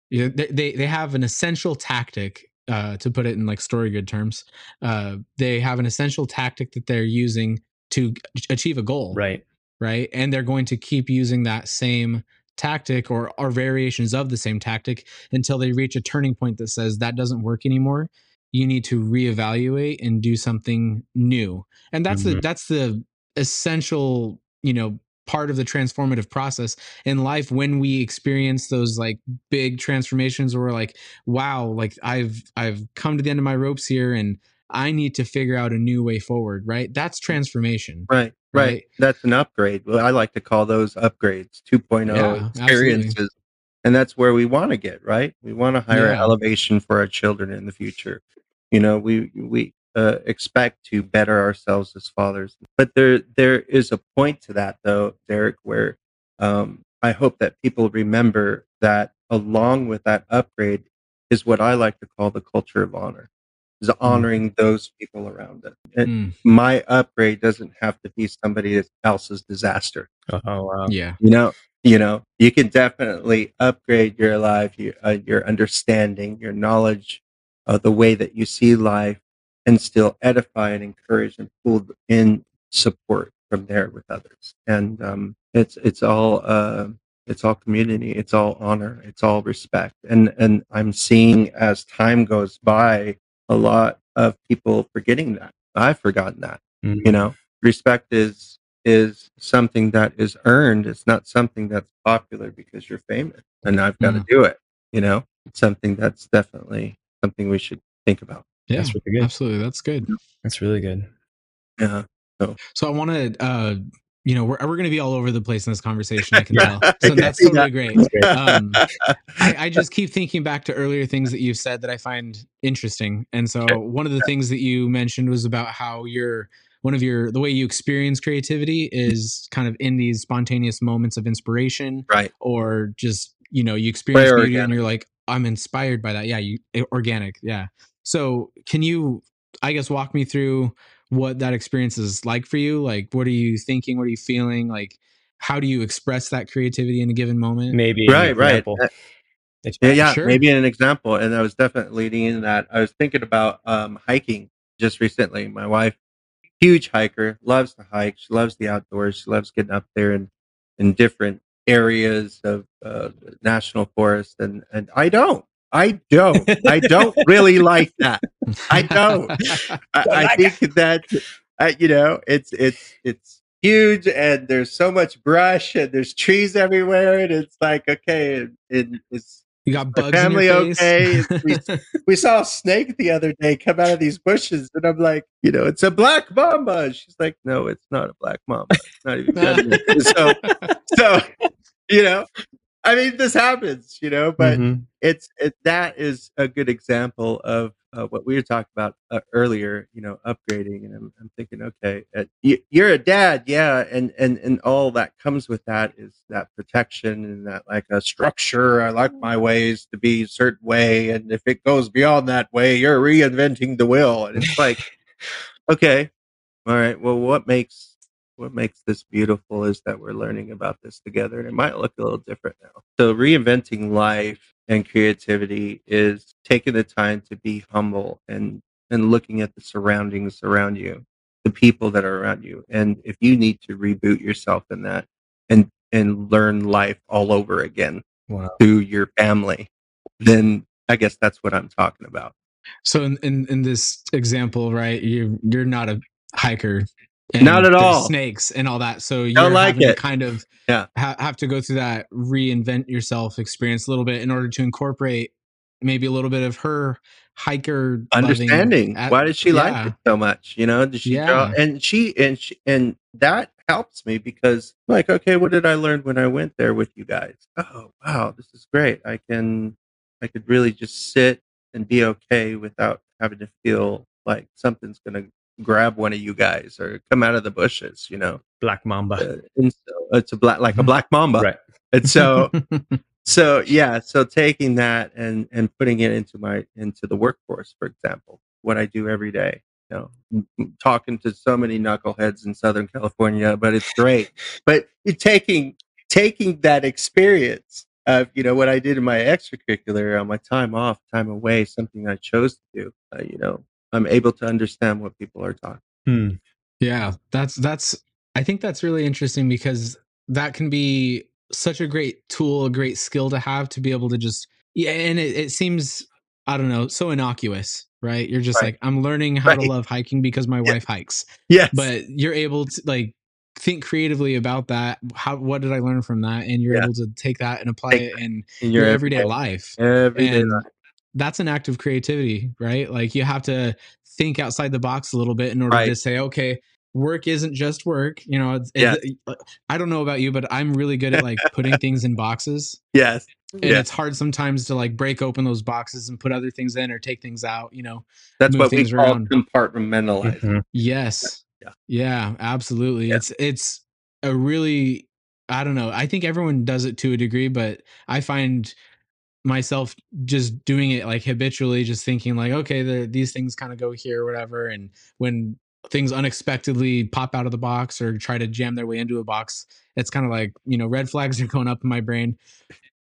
Speaker 4: you know, they they, they have an essential tactic uh to put it in like story good terms uh they have an essential tactic that they're using to achieve a goal
Speaker 1: Right.
Speaker 4: Right? And they're going to keep using that same tactic or or variations of the same tactic until they reach a turning point that says that doesn't work anymore. You need to reevaluate and do something new. And that's the
Speaker 1: Mhm.
Speaker 4: that's the essential, you know, part of the transformative process in life when we experience those like big transformations where we're like, wow, like I've I've come to the end of my ropes here and I need to figure out a new way forward, right? That's transformation.
Speaker 3: Right. Right.
Speaker 4: Right.
Speaker 3: That's an upgrade. Well, I like to call those upgrades 2.0
Speaker 4: Yeah,
Speaker 3: experiences. And that's where we want to get, right? We want a higher
Speaker 4: Yeah.
Speaker 3: elevation for our children in the future. You know, we we uh, expect to better ourselves as fathers. But there there is a point to that though, Derek, where um, I hope that people remember that along with that upgrade is what I like to call the culture of honor. Is honoring those people around us. And
Speaker 4: Mm,
Speaker 3: my upgrade doesn't have to be somebody else's disaster.
Speaker 1: Oh wow.
Speaker 4: yeah.
Speaker 3: You know, you know, you can definitely upgrade your life, your, uh, your understanding, your knowledge of the way that you see life, and still edify and encourage and pull in support from there with others. And um, it's it's all uh, it's all community, it's all honor, it's all respect. And and I'm seeing as time goes by, a lot of people forgetting that. I've forgotten that
Speaker 1: Mhm.
Speaker 3: you know respect is is something that is earned it's not something that's popular because you're famous and i've got
Speaker 4: Mm.
Speaker 3: to do it you know it's something that's definitely something we should think about
Speaker 4: Yeah,
Speaker 1: That's really good.
Speaker 4: absolutely. That's good.
Speaker 1: That's really good.
Speaker 3: yeah
Speaker 4: So I want to, uh, you know, we're, we're going to be all over the place in this conversation. I can tell. So that's totally
Speaker 3: that.
Speaker 4: great. Um, I, I just keep thinking back to earlier things that you've said that I find interesting. And so one of the things that you mentioned was about how your one of your the way you experience creativity is kind of in these spontaneous moments of inspiration
Speaker 3: right
Speaker 4: or just you know you experience
Speaker 3: Very
Speaker 4: beauty and you're like i'm inspired by that yeah you eh, organic yeah so can you i guess walk me through what that experience is like for you? Like what are you thinking? What are you feeling? Like how do you express that creativity in a given moment?
Speaker 1: Maybe
Speaker 3: right right. Uh, yeah,
Speaker 1: you-
Speaker 3: yeah
Speaker 4: Sure.
Speaker 3: maybe an example and i was definitely leading in that. I was thinking about um hiking just recently. My wife huge hiker loves to hike. She loves the outdoors. She loves getting up there and in different areas of uh, national forest and and i don't i don't i don't really like that I don't. I, I think that uh, you know it's it's it's huge and there's so much brush and there's trees everywhere and it's like okay it, it, it's
Speaker 4: you got bugs
Speaker 3: family
Speaker 4: in your face
Speaker 3: okay? we we saw a snake the other day come out of these bushes and i'm like you know it's a black mamba she's like no it's not a black mamba it's not even feminine." so so you know I mean, this happens, you know, but
Speaker 1: Mhm.
Speaker 3: it's it, that is a good example of uh, what we were talking about uh, earlier. You know, upgrading, and I'm, I'm thinking, okay, uh, you, you're a dad, yeah, and and and all that comes with that is that protection and that like a structure. I like my ways to be a certain way, and if it goes beyond that way, you're reinventing the wheel, and it's like, okay, all right, well, what makes what makes this beautiful is that we're learning about this together and it might look a little different now so reinventing life and creativity is taking the time to be humble and and looking at the surroundings around you the people that are around you and if you need to reboot yourself in that and and learn life all over again
Speaker 1: Wow.
Speaker 3: through your family then i guess that's what i'm talking about
Speaker 4: So in, in in this example, right, you you're not a hiker.
Speaker 3: Not at all.
Speaker 4: Snakes and all that. So
Speaker 3: Don't like it.
Speaker 4: to kind of
Speaker 3: Yeah.
Speaker 4: ha- have to go through that reinvent yourself experience a little bit in order to incorporate maybe a little bit of her hiker
Speaker 3: understanding
Speaker 4: at-
Speaker 3: why did she like it so much you know did she draw
Speaker 4: Yeah.
Speaker 3: and she and she and that helps me because like okay what did i learn when i went there with you guys oh wow this is great i can i could really just sit and be okay without having to feel like something's gonna grab one of you guys or come out of the bushes you know
Speaker 1: Black Mamba.
Speaker 3: Uh, and so it's a black like a black mamba
Speaker 1: Right.
Speaker 3: and so so yeah so taking that and and putting it into my into the workforce for example what i do every day you know talking to so many knuckleheads in southern california but it's great but you're taking taking that experience of you know what i did in my extracurricular on my time off time away something i chose to do uh, you know i'm able to understand what people are talking
Speaker 1: Hmm.
Speaker 4: Yeah, that's that's I think that's really interesting because that can be such a great tool, a great skill to have to be able to just yeah, and it, it seems I don't know, so innocuous, right? You're just
Speaker 3: Right.
Speaker 4: like I'm learning how to love hiking because my
Speaker 3: Yeah.
Speaker 4: wife hikes.
Speaker 3: yes
Speaker 4: But you're able to like think creatively about that. How what did I learn from that? And you're
Speaker 3: Yeah.
Speaker 4: able to take that and apply
Speaker 3: Take
Speaker 4: it in
Speaker 3: in
Speaker 4: your everyday life
Speaker 3: everyday
Speaker 4: and
Speaker 3: life.
Speaker 4: That's an act of creativity right like you have to think outside the box a little bit in order
Speaker 3: Right.
Speaker 4: to say okay work isn't just work you know it's, it's- i don't know about you but i'm really good at like putting things in boxes
Speaker 3: yes
Speaker 4: and
Speaker 3: Yeah.
Speaker 4: it's hard sometimes to like break open those boxes and put other things in or take things out you know
Speaker 3: That's
Speaker 4: move
Speaker 3: what we
Speaker 4: things
Speaker 3: call
Speaker 4: around.
Speaker 3: compartmentalizing.
Speaker 1: Mhm.
Speaker 4: yes
Speaker 3: Yeah.
Speaker 4: yeah absolutely
Speaker 3: Yeah.
Speaker 4: it's it's a really i don't know i think everyone does it to a degree but i find myself just doing it like habitually just thinking like okay the, these things kind of go here or whatever and when things unexpectedly pop out of the box or try to jam their way into a box it's kind of like you know red flags are going up in my brain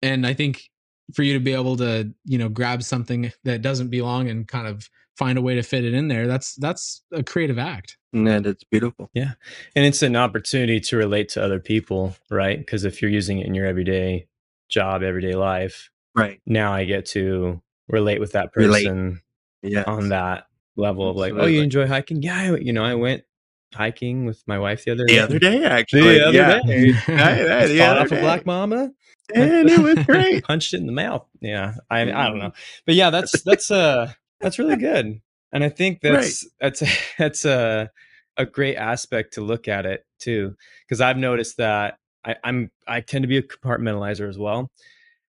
Speaker 4: and i think for you to be able to you know grab something that doesn't belong and kind of find a way to fit it in there that's that's a creative act
Speaker 3: And it's beautiful.
Speaker 1: Yeah and it's an opportunity to relate to other people, right? Because if you're using it in your everyday job, everyday life,
Speaker 3: Right.
Speaker 1: now I get to relate with that person
Speaker 3: Yeah.
Speaker 1: on that level of like, oh, you enjoy hiking? Yeah, I, you know, I went hiking with my wife the other
Speaker 3: The
Speaker 1: day.
Speaker 3: other day, actually.
Speaker 1: The other
Speaker 3: yeah.
Speaker 1: day.
Speaker 3: Right, right, the other
Speaker 1: off a black mamba.
Speaker 3: And it was great.
Speaker 1: Punched it in the mouth. Yeah, I I don't know, but yeah, that's that's uh that's really good, and I think that's that's that's a a great aspect to look at it too, because I've noticed that I, I'm I tend to be a compartmentalizer as well,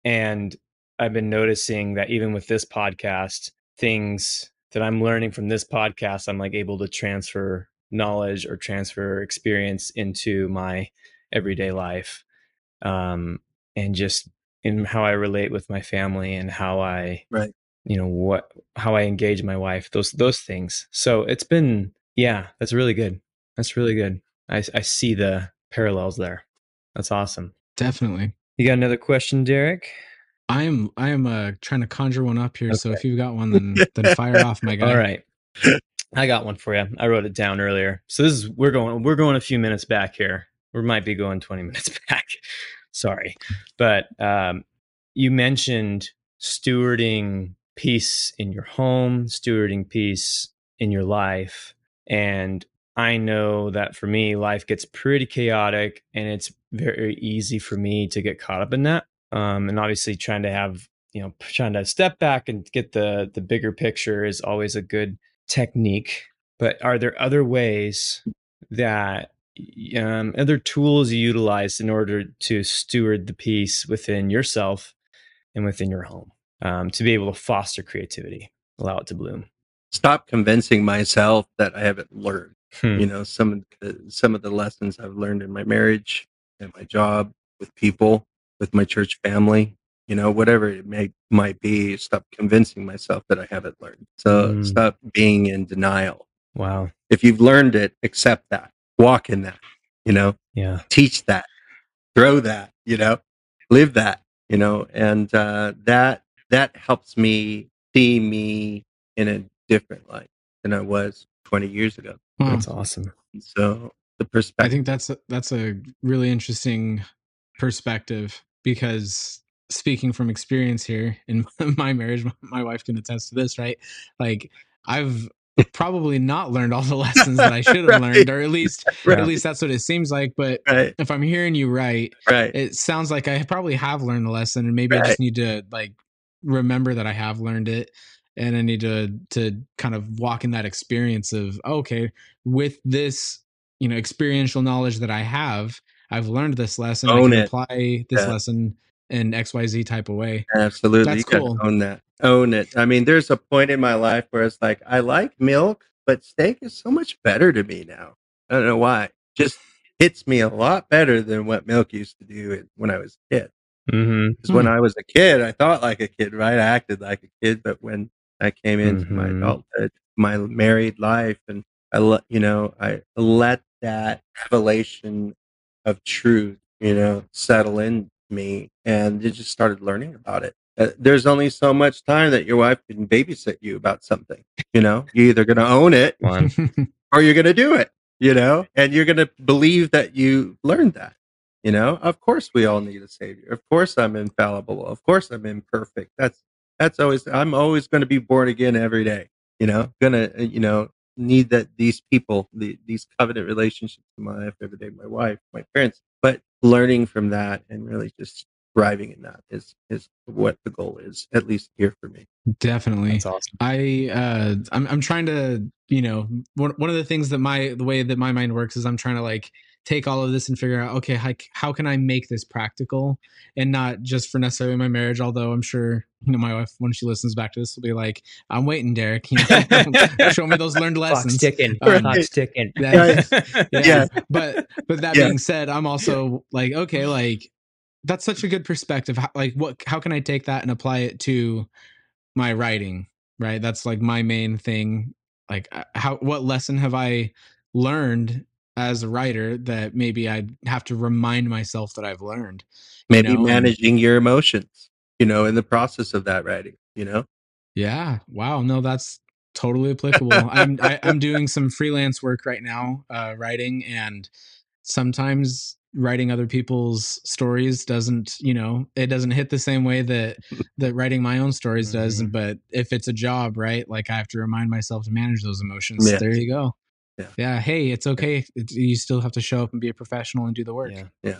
Speaker 1: and I've been noticing that even with this podcast, things that I'm learning from this podcast, I'm like able to transfer knowledge or transfer experience into my everyday life. Um, and just in how I relate with my family and how I,
Speaker 3: Right.
Speaker 1: you know, what, how I engage my wife, those, those things. So it's been, yeah, that's really good. That's really good. I, I see the parallels there. That's awesome.
Speaker 4: definitely
Speaker 1: You got another question, Derek?
Speaker 4: I am i am uh trying to conjure one up here so if you've got one then then fire off my guy
Speaker 1: All right. I got one for you. I wrote it down earlier. So this is we're going we're going a few minutes back here. We might be going 20 minutes back. Sorry. But um you mentioned stewarding peace in your home, stewarding peace in your life. And I know that for me, life gets pretty chaotic and it's very easy for me to get caught up in that. Um, and obviously trying to have, you know, trying to step back and get the the bigger picture is always a good technique. But are there other ways that um, other tools you utilize in order to steward the peace within yourself and within your home um, to be able to foster creativity, allow it to bloom.
Speaker 3: Stop convincing myself that I haven't learned.
Speaker 1: Hmm.
Speaker 3: You know, some of the, some of the lessons I've learned in my marriage, and my job, with people, with my church family, you know, whatever it may might be. Stop convincing myself that I haven't learned. So
Speaker 1: Mm.
Speaker 3: stop being in denial.
Speaker 1: Wow.
Speaker 3: If you've learned it, accept that. Walk in that. You know,
Speaker 1: Yeah.
Speaker 3: teach that, throw that, you know, live that, you know, and uh, that that helps me see me in a different light than I was 20 years ago.
Speaker 1: That's awesome.
Speaker 3: So the perspective I
Speaker 4: think that's a, that's a really interesting perspective because speaking from experience here in my marriage, my, wife can attest to this, right? Like I've probably not learned all the lessons that I should have
Speaker 3: Right.
Speaker 4: learned, or at least
Speaker 3: Right.
Speaker 4: at least that's what it seems like. But
Speaker 3: right,
Speaker 4: if I'm hearing you right,
Speaker 3: right,
Speaker 4: it sounds like I probably have learned the lesson, and maybe I just need to like remember that I have learned it, and I need to to kind of walk in that experience of okay, with this you know experiential knowledge that I have, I've learned this lesson. I
Speaker 3: Own
Speaker 4: can
Speaker 3: it.
Speaker 4: apply this
Speaker 3: Yeah.
Speaker 4: lesson in X Y Z type of way.
Speaker 3: absolutely.
Speaker 4: That's
Speaker 3: you
Speaker 4: cool.
Speaker 3: own that. Own it. I mean, there's a point in my life where it's like, I like milk, but steak is so much better to me now. I don't know why. Just hits me a lot better than what milk used to do when I was a kid.
Speaker 1: Mm-hmm.
Speaker 3: Because when I was a kid, I thought like a kid, right? I acted like a kid, but when I came into my
Speaker 1: Mhm.
Speaker 3: adulthood, my married life, and I let you know, I let that revelation of truth, you know, settle in me, and you just started learning about it. Uh, there's only so much time that your wife can babysit you about something. You know, you're either going to own it or you're going to do it. You know, and you're going to believe that you learned that. You know, of course we all need a savior. Of course I'm infallible. Of course I'm imperfect. That's that's always I'm always going to be born again every day. You know, gonna uh, you know need that these people, the, these covenant relationships in my life every day, my wife, my parents, but learning from that and really just thriving in that is is what the goal is, at least here for me.
Speaker 4: Definitely.
Speaker 1: That's awesome.
Speaker 4: I uh I'm I'm trying to, you know, one one of the things that my the way that my mind works is I'm trying to like take all of this and figure out okay, how, how can I make this practical and not just for necessarily my marriage, although I'm sure, you know, my wife when she listens back to this will be like, "I'm waiting, Derek, you know, show me those learned
Speaker 1: Clock's
Speaker 4: lessons."
Speaker 1: ticking.
Speaker 4: Um,
Speaker 1: Clock's ticking.
Speaker 4: That- yeah.
Speaker 3: Yeah.
Speaker 4: But but that
Speaker 3: Yeah.
Speaker 4: being said, I'm also like, okay, like that's such a good perspective. How, like what how can I take that and apply it to my writing, right? That's like my main thing. Like uh, how what lesson have I learned as a writer that maybe I'd have to remind myself that I've learned.
Speaker 3: Maybe
Speaker 4: know,
Speaker 3: managing your emotions, you know, in the process of that writing, you know.
Speaker 4: Yeah. Wow. No, that's totally applicable. I'm I, I'm doing some freelance work right now, uh, writing, and sometimes writing other people's stories doesn't, you know, it doesn't hit the same way that that writing my own stories does.
Speaker 1: Mhm.
Speaker 4: But if it's a job, right, like I have to remind myself to manage those emotions.
Speaker 3: Yeah.
Speaker 4: There you go.
Speaker 3: Yeah.
Speaker 4: Yeah. Hey, it's okay. It's, you still have to show up and be a professional and do the work.
Speaker 1: Yeah.
Speaker 3: Yeah.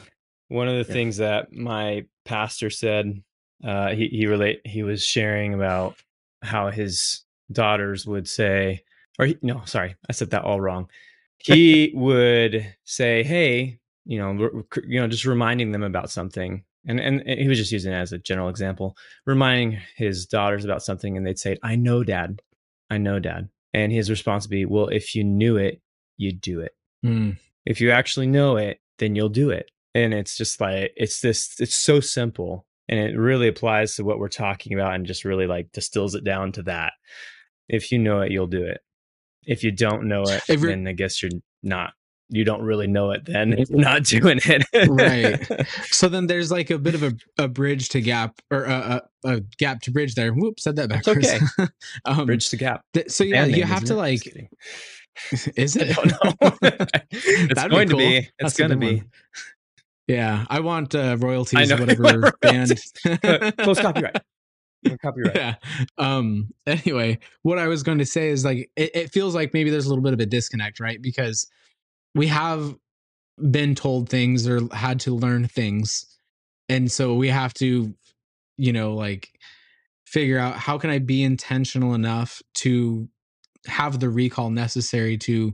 Speaker 1: One of the
Speaker 3: Yeah.
Speaker 1: things that my pastor said, uh, he he relate he was sharing about how his daughters would say, or he, no, sorry, I said that all wrong. He would say, "Hey, you know, you know, just reminding them about something." And, and and he was just using it as a general example, reminding his daughters about something, and they'd say, "I know, Dad, I know, Dad." And his response would be, "Well, if you knew it, you'd do it."
Speaker 4: Mm.
Speaker 1: if you actually know it then you'll do it and it's just like it's this it's so simple and it really applies to what we're talking about and just really like distills it down to that if you know it you'll do it if you don't know it
Speaker 4: you're-
Speaker 1: then i guess you're not you don't really know it then if you're not doing it
Speaker 4: Right. So then there's like a bit of a, a bridge to gap or a, a, a gap to bridge there. Whoop, said that backwards.
Speaker 1: okay.
Speaker 4: um,
Speaker 1: bridge the gap
Speaker 4: th- so yeah,
Speaker 1: Band
Speaker 4: you
Speaker 1: name,
Speaker 4: have to
Speaker 1: it?
Speaker 4: Like, is
Speaker 1: I
Speaker 4: it?
Speaker 1: don't know. it's
Speaker 4: be
Speaker 1: going to be it's
Speaker 4: That's
Speaker 1: going to be
Speaker 4: one. Yeah, I want uh,
Speaker 1: I
Speaker 4: royalties or whatever band.
Speaker 1: close copyright copyright
Speaker 4: Yeah. Um. Anyway, what I was going to say is like it, it feels like maybe there's a little bit of a disconnect, right? Because we have been told things or had to learn things, and so we have to, you know, like figure out how can I be intentional enough to have the recall necessary to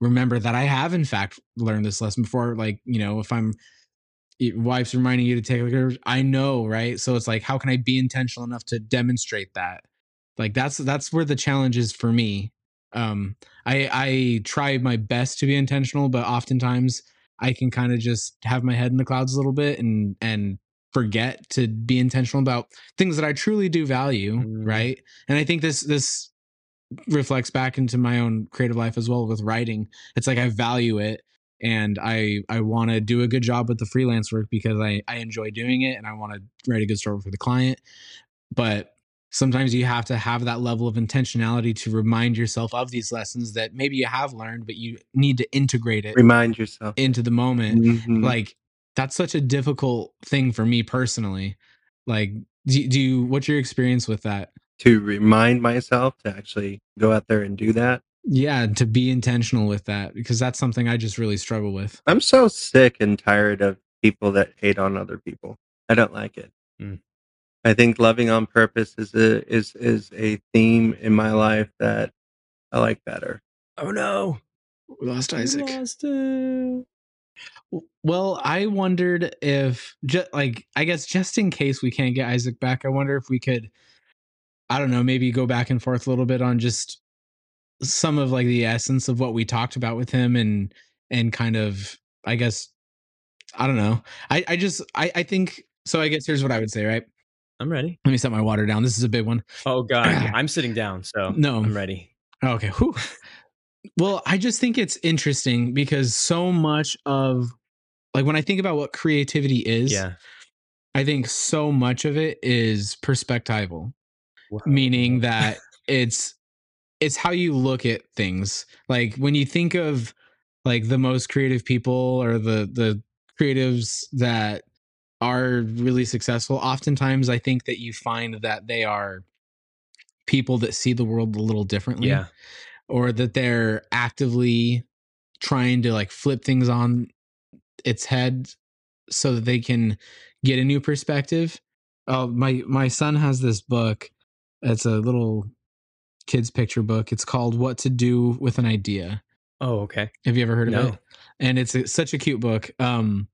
Speaker 4: remember that I have in fact learned this lesson before. Like, you know, if I'm wife's reminding you to take like I know, right? So it's like, how can I be intentional enough to demonstrate that? Like that's that's where the challenge is for me. Um, I I try my best to be intentional, but oftentimes I can kind of just have my head in the clouds a little bit and and forget to be intentional about things that I truly do value, mm. right? And I think this this reflects back into my own creative life as well with writing. It's like I value it and I I want to do a good job with the freelance work because I I enjoy doing it and I want to write a good story for the client. But sometimes you have to have that level of intentionality to remind yourself of these lessons that maybe you have learned but you need to integrate it
Speaker 3: remind yourself.
Speaker 4: into the moment. Mm-hmm. like that's such a difficult thing for me personally. Like do, do you what's your experience with that?
Speaker 3: To remind myself to actually go out there and do that?
Speaker 4: Yeah to be intentional with that because that's something i just really struggle with.
Speaker 3: I'm so sick and tired of people that hate on other people. I don't like it. Mm. I think loving on purpose is a is is a theme in my life that I like better.
Speaker 1: Oh no,
Speaker 4: we lost Isaac. lost Well, I wondered if just like I guess just in case we can't get Isaac back, I wonder if we could I don't know, maybe go back and forth a little bit on just some of like the essence of what we talked about with him and and kind of I guess I don't know. I I just I I think so I guess here's what I would say, right?
Speaker 1: I'm ready.
Speaker 4: Let me set my water down. This is a big one.
Speaker 1: Oh God, I'm sitting down, so no, I'm ready.
Speaker 4: Okay. Whew. Well, I just think it's interesting because so much of like when I think about what creativity is,
Speaker 1: yeah,
Speaker 4: I think so much of it is perspectival, meaning that it's it's how you look at things. Like when you think of like the most creative people or the the creatives that are really successful, oftentimes I think that you find that they are people that see the world a little differently.
Speaker 1: Yeah.
Speaker 4: Or that they're actively trying to like flip things on its head so that they can get a new perspective. Oh, my my son has this book. It's a little kids picture book. It's called What to Do with an Idea.
Speaker 1: Oh, okay.
Speaker 4: Have you ever heard of no. it? And it's a, such a cute book. Um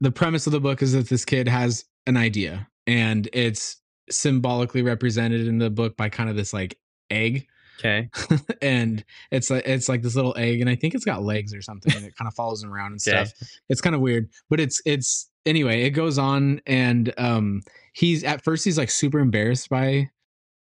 Speaker 4: the premise of the book is that this kid has an idea and it's symbolically represented in the book by kind of this like egg.
Speaker 1: Okay.
Speaker 4: and it's like it's like this little egg and I think it's got legs or something and it kind of follows him around and stuff. Okay. It's kind of weird, but it's it's anyway, it goes on and um he's at first he's like super embarrassed by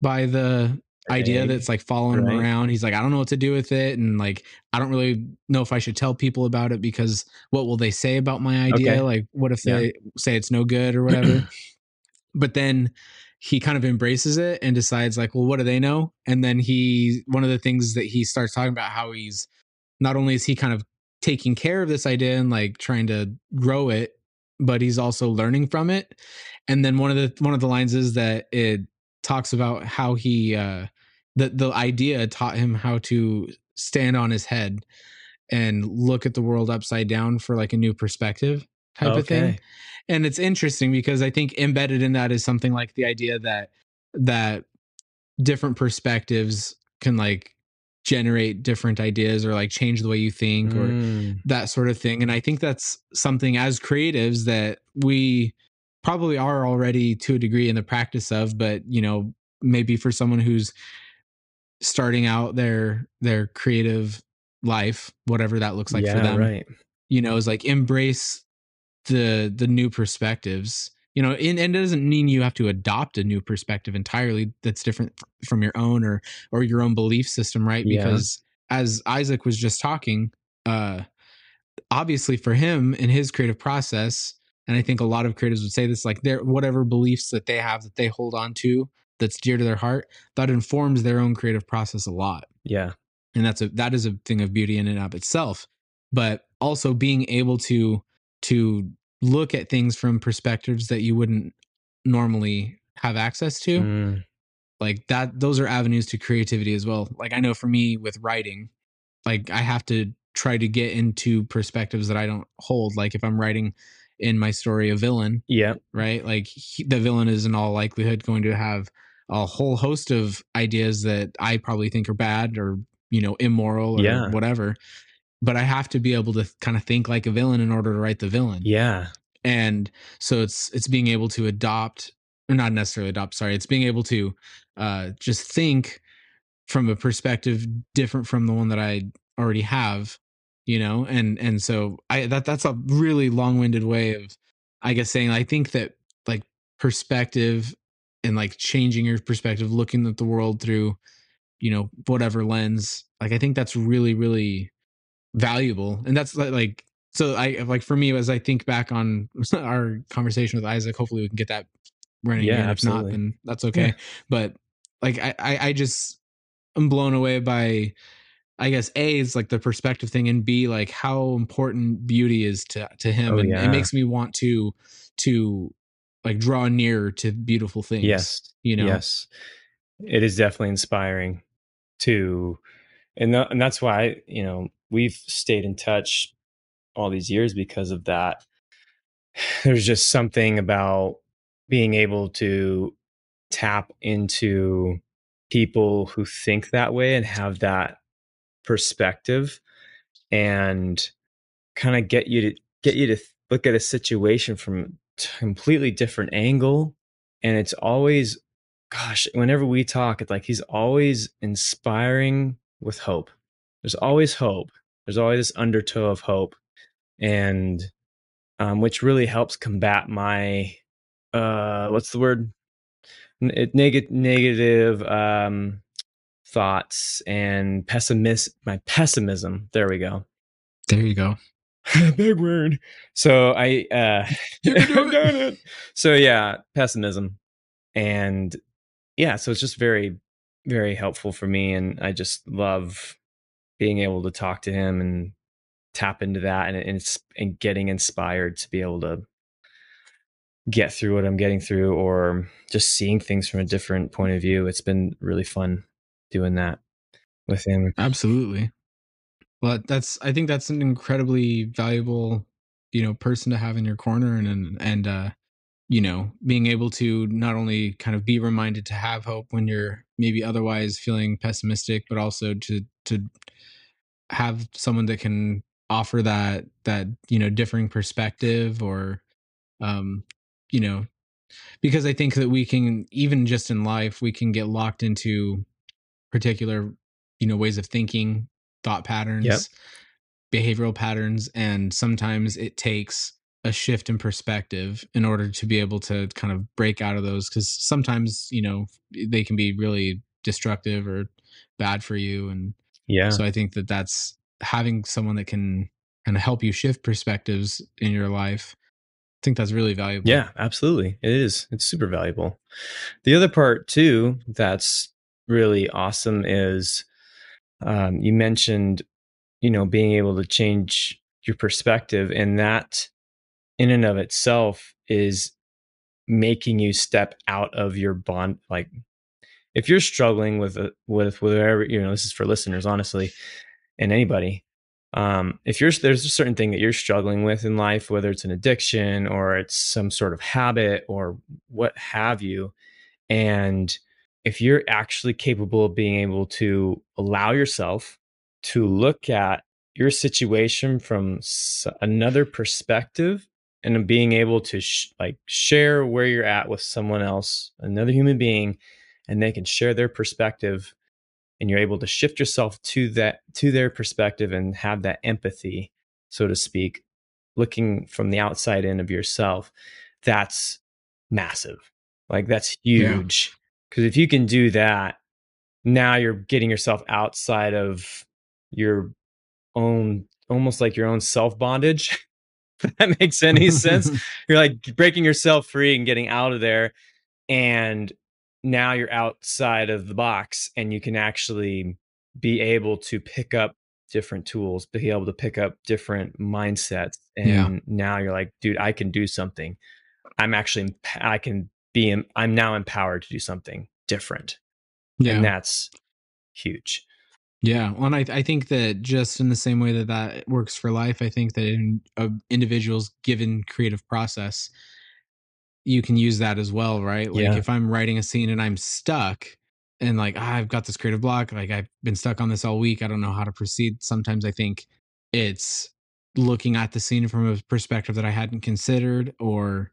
Speaker 4: by the idea that's like following right. him around. He's like, I don't know what to do with it. And like, I don't really know if I should tell people about it because what will they say about my idea? Okay. Like, what if yeah. they say it's no good or whatever? but then he kind of embraces it and decides, like, well, what do they know? And then he, one of the things that he starts talking about how he's not only is he kind of taking care of this idea and like trying to grow it, but he's also learning from it. And then one of the one of the lines is that it talks about how he uh the the idea taught him how to stand on his head and look at the world upside down for like a new perspective type okay. of thing. And it's interesting because I think embedded in that is something like the idea that that different perspectives can like generate different ideas or like change the way you think mm. or that sort of thing. And I think that's something as creatives that we probably are already to a degree in the practice of, but you know, maybe for someone who's starting out their their creative life, whatever that looks like yeah, for them.
Speaker 1: Right.
Speaker 4: You know, is like embrace the the new perspectives. You know, and, and it doesn't mean you have to adopt a new perspective entirely that's different from your own or or your own belief system, right? Because as Isaac was just talking, uh obviously for him in his creative process, and I think a lot of creatives would say this, like their whatever beliefs that they have that they hold on to that's dear to their heart that informs their own creative process a lot.
Speaker 1: Yeah.
Speaker 4: And that's a that is a thing of beauty in and of itself. But also being able to to look at things from perspectives that you wouldn't normally have access to mm. like that those are avenues to creativity as well. Like i know for me with writing like i have to try to get into perspectives that i don't hold. Like if i'm writing in my story a villain
Speaker 1: yeah.
Speaker 4: right? Like he, the villain is in all likelihood going to have a whole host of ideas that I probably think are bad or you know immoral or
Speaker 1: yeah.
Speaker 4: whatever. but I have to be able to kind of think like a villain in order to write the villain.
Speaker 1: Yeah.
Speaker 4: And so it's it's being able to adopt or not necessarily adopt, sorry, it's being able to uh just think from a perspective different from the one that I already have, you know? And and so I that that's a really long-winded way of I guess saying I think that like perspective and like changing your perspective, looking at the world through, you know, whatever lens, like I think that's really, really valuable. And that's like so I like for me as I think back on our conversation with Isaac, hopefully we can get that running.
Speaker 1: Yeah,
Speaker 4: again. If not, then that's okay.
Speaker 1: Yeah.
Speaker 4: But like I, I I just I'm blown away by I guess A is like the perspective thing and B like how important beauty is to to him
Speaker 1: Oh,
Speaker 4: and
Speaker 1: yeah.
Speaker 4: it makes me want to to like draw nearer to beautiful things.
Speaker 1: Yes.
Speaker 4: You know.
Speaker 1: Yes. It is definitely inspiring to and tha- and that's why, you know, we've stayed in touch all these years because of that. There's just something about being able to tap into people who think that way and have that perspective and kind of get you to get you to look at a situation from completely different angle and it's always gosh whenever we talk it's like he's always inspiring with hope. There's always hope. There's always this undertow of hope and um, which really helps combat my uh what's the word? Neg- negative um thoughts and pessimist my pessimism. There we go.
Speaker 4: There you go.
Speaker 1: big word so i uh
Speaker 4: You can do it.
Speaker 1: It. so yeah pessimism and yeah so it's just very very helpful for me and i just love being able to talk to him and tap into that and, and, and getting inspired to be able to get through what i'm getting through or just seeing things from a different point of view it's been really fun doing that with him
Speaker 4: Absolutely. Well, that's I think that's an incredibly valuable, you know, person to have in your corner and and, and uh you know, being able to not only kind of be reminded to have hope when you're maybe otherwise feeling pessimistic, but also to to have someone that can offer that that, you know, differing perspective or um, you know, because I think that we can even just in life, we can get locked into particular, you know, ways of thinking, thought patterns,
Speaker 1: Yep.
Speaker 4: behavioral patterns, and sometimes it takes a shift in perspective in order to be able to kind of break out of those because sometimes you know they can be really destructive or bad for you and
Speaker 1: yeah
Speaker 4: so i think that that's having someone that can kind of help you shift perspectives in your life i think that's really valuable
Speaker 1: Yeah, absolutely. It is. It's super valuable. The other part too that's really awesome is um, you mentioned, you know, being able to change your perspective, and that in and of itself is making you step out of your bond. Like, if you're struggling with a, with whatever you know, this is for listeners, honestly, and anybody. Um, if you're there's a certain thing that you're struggling with in life, whether it's an addiction or it's some sort of habit or what have you, and if you're actually capable of being able to allow yourself to look at your situation from another perspective and being able to sh- like share where you're at with someone else another human being and they can share their perspective and you're able to shift yourself to that to their perspective and have that empathy so to speak looking from the outside in of yourself that's massive. Like that's huge because if you can do that now you're getting yourself outside of your own almost like your own self bondage that makes any sense you're like breaking yourself free and getting out of there and now you're outside of the box and you can actually be able to pick up different tools be able to pick up different mindsets and
Speaker 4: Yeah.
Speaker 1: now you're like dude i can do something i'm actually i can be i'm now empowered to do something different
Speaker 4: yeah
Speaker 1: and that's huge
Speaker 4: Yeah, well, and I I think that just in the same way that that works for life, I think that in a individual's given creative process, you can use that as well, right? Like
Speaker 1: Yeah.
Speaker 4: if I'm writing a scene and I'm stuck, and like ah, I've got this creative block, like I've been stuck on this all week, I don't know how to proceed. Sometimes I think it's looking at the scene from a perspective that I hadn't considered or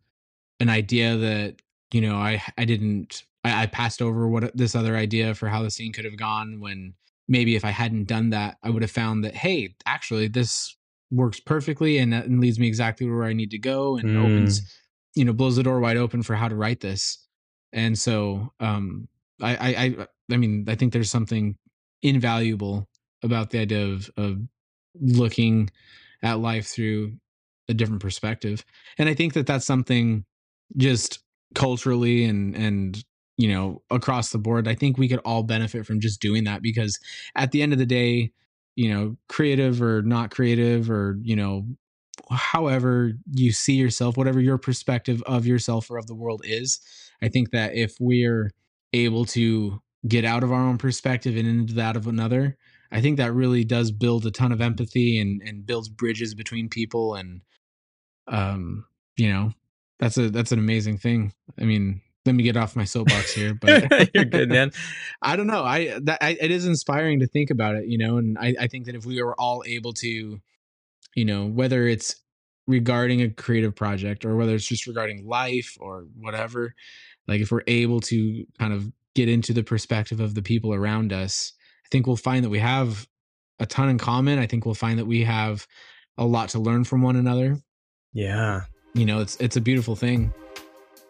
Speaker 4: an idea that, you know, I I didn't I, I passed over what this other idea for how the scene could have gone when maybe if I hadn't done that, I would have found that, hey, actually this works perfectly and, and leads me exactly where I need to go and mm. opens, you know, blows the door wide open for how to write this. And so um I I I mean, I think there's something invaluable about the idea of of looking at life through a different perspective. And I think that that's something just culturally and and you know across the board i think we could all benefit from just doing that because at the end of the day you know creative or not creative or you know however you see yourself whatever your perspective of yourself or of the world is i think that if we're able to get out of our own perspective and into that of another i think that really does build a ton of empathy and and builds bridges between people and um you know that's a that's an amazing thing. I mean let me get off my soapbox here but
Speaker 1: you're good man.
Speaker 4: I don't know. I that I, it is inspiring to think about it you know and I, I think that if we were all able to you know whether it's regarding a creative project or whether it's just regarding life or whatever like if we're able to kind of get into the perspective of the people around us i think we'll find that we have a ton in common. I think we'll find that we have a lot to learn from one another.
Speaker 1: Yeah
Speaker 4: you know it's it's a beautiful thing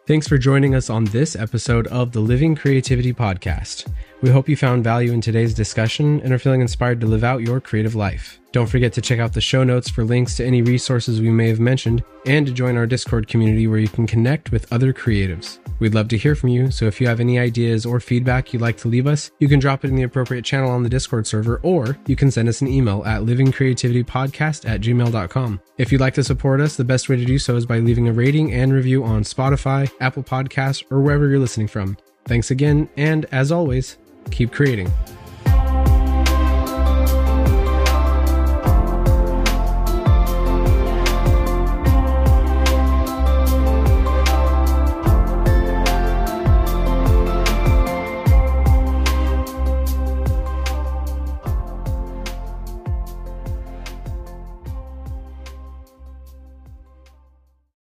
Speaker 5: Thanks for joining us on this episode of the Living Creativity Podcast. We hope you found value in today's discussion and are feeling inspired to live out your creative life. Don't forget to check out the show notes for links to any resources we may have mentioned and to join our Discord community where you can connect with other creatives. We'd love to hear from you, so if you have any ideas or feedback you'd like to leave us, you can drop it in the appropriate channel on the Discord server or you can send us an email at livingcreativitypodcast at gmail.com. If you'd like to support us, the best way to do so is by leaving a rating and review on Spotify, Apple Podcasts, or wherever you're listening from. Thanks again, and as always, keep creating.